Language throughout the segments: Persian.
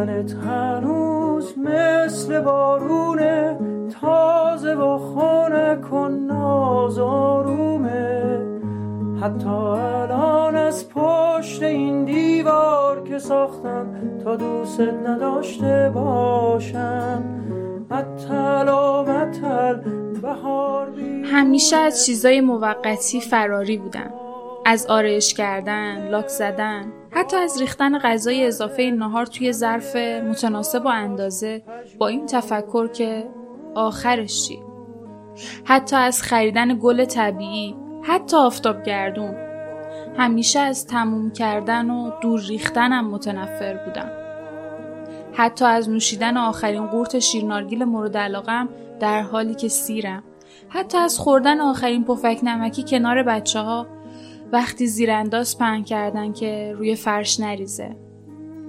بودنت هنوز مثل بارونه تازه و خونه کن نازارومه حتی الان از پشت این دیوار که ساختم تا دوست نداشته باشم. متل و متل بهار همیشه از چیزای موقتی فراری بودم. از آرایش کردن، لاک زدن، حتی از ریختن غذای اضافه نهار توی ظرف متناسب و اندازه با این تفکر که آخرش چی؟ حتی از خریدن گل طبیعی، حتی آفتاب گردون. همیشه از تموم کردن و دور ریختنم متنفر بودم. حتی از نوشیدن آخرین قورت شیرنارگیل مورد علاقم در حالی که سیرم. حتی از خوردن آخرین پفک نمکی کنار بچه ها وقتی زیرانداز پهن کردن که روی فرش نریزه.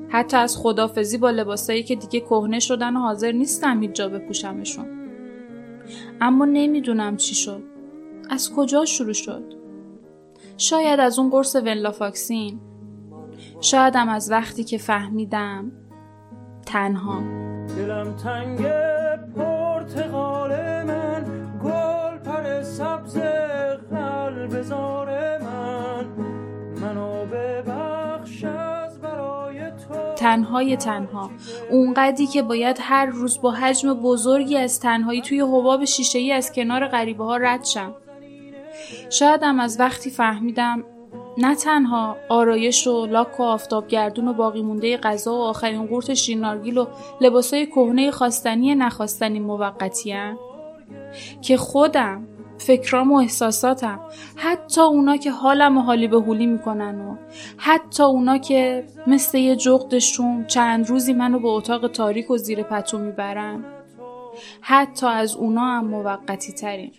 حتی از خدافزی با لباسایی که دیگه کهنه شدن و حاضر نیستم هیچ جا بپوشمشون. اما نمی‌دونم چی شد. از کجا شروع شد؟ شاید از اون قرص ولافاکسین. شایدم از وقتی که فهمیدم تنها. دلم تنگ پرتغال من گل پر سبز تنهای تنها. اونقدی که باید هر روز با حجم بزرگی از تنهایی توی حباب شیشه‌ای از کنار غریبه ها رد شم. شایدم از وقتی فهمیدم نه تنها آرایش و لاک و آفتابگردون و باقی مونده غذا و آخرین قورت شیرنارگیل و لباسای کهنه خواستنی نخواستنی موقتی که خودم فکرام و احساساتم. حتی اونا که حالم و حالی به حولی می‌کنن و حتی اونا که مثل یه جغدشون چند روزی منو به اتاق تاریک و زیر پتو می‌برن. حتی از اونا هم موقتی ترین.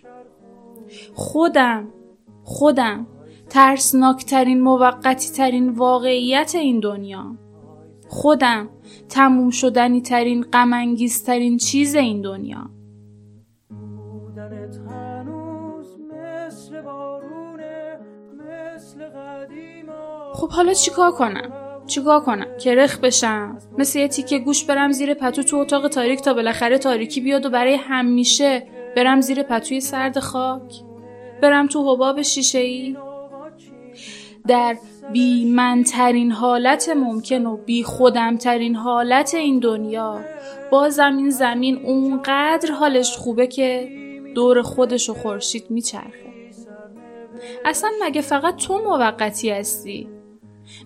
خودم خودم ترسناکترین موقتی ترین واقعیت این دنیا. خودم تموم شدنی ترین غمانگیزترین چیز این دنیا. مثل بارونه مثل قدیما. خب حالا چیکار کنم؟ چیکار کنم؟ که رخ بشم؟ مثل یه تیکه گوش برم زیر پتو تو اتاق تاریک تا بالاخره تاریکی بیاد و برای همیشه برم زیر پتوی سرد خاک؟ برم تو حباب شیشه ای در بی منترین حالت ممکن و بی خودمترین حالت این دنیا بازم این زمین اونقدر حالش خوبه که دور خودش و خورشید میچرخه. اصلا مگه فقط تو موقتی هستی؟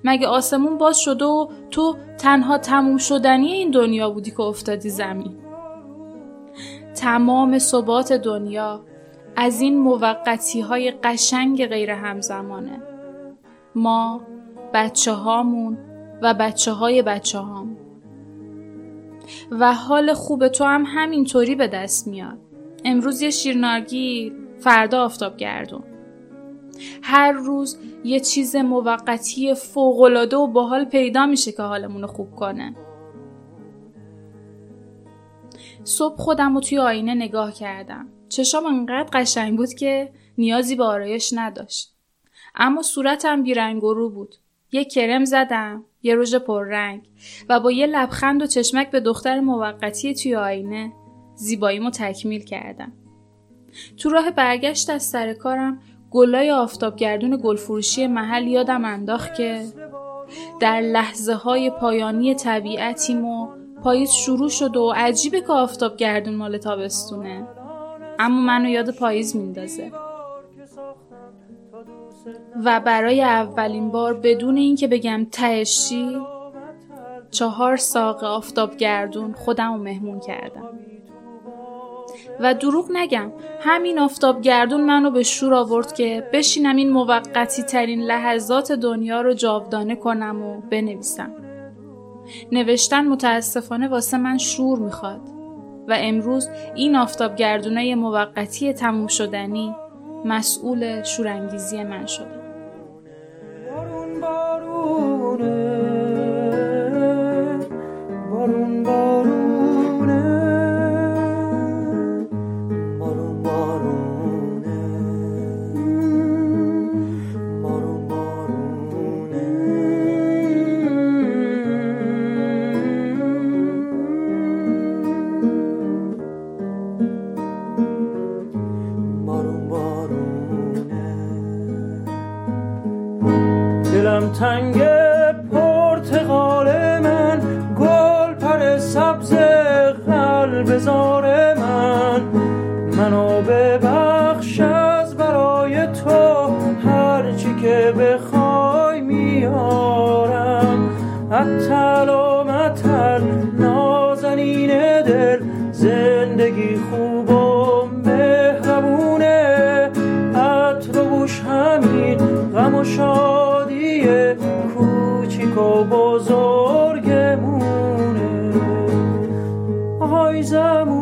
مگه آسمون باز شده و تو تنها تموم شدنی این دنیا بودی که افتادی زمین؟ تمام ثبات دنیا از این موقتی های قشنگ غیر همزمانه. ما بچه هامون و بچه های بچه هامون و حال خوب تو هم همینطوری به دست میاد. امروز یه شیرنارگی فردا آفتاب گردون. هر روز یه چیز موقتی فوقالعاده و باحال پیدا میشه که حالمون رو خوب کنه. صبح خودم رو توی آینه نگاه کردم. چشام انقدر قشنگ بود که نیازی به آرایش نداشت. اما صورتم بیرنگ و رو بود. یه کرم زدم یه روژ پررنگ و با یه لبخند و چشمک به دختر موقتی توی آینه زیباییمو تکمیل کردم تو راه برگشت از سر کارم گلای آفتابگردون گلفروشی محل یادم انداخت که در لحظه های پایانی طبیعتیم و پاییز شروع شد و عجیبه که آفتابگردون مال تابستونه. اما منو یاد پاییز میندازه. و برای اولین بار بدون اینکه بگم تهشی چهار ساق آفتاب گردون خودم رو مهمون کردم. و دروغ نگم. همین آفتاب گردون منو به شور آورد که بشینم این موقتی ترین لحظات دنیا رو جاودانه کنم و بنویسم. نوشتن متاسفانه واسه من شور می‌خواد. و امروز این آفتاب گردونه موقتی تموم شدنی مسئول شورانگیزی من شده. تنگ پرتقال من گل پر سبز قلب زار من. منو ببخش از برای تو هرچی که بخوای میارم. اتل reason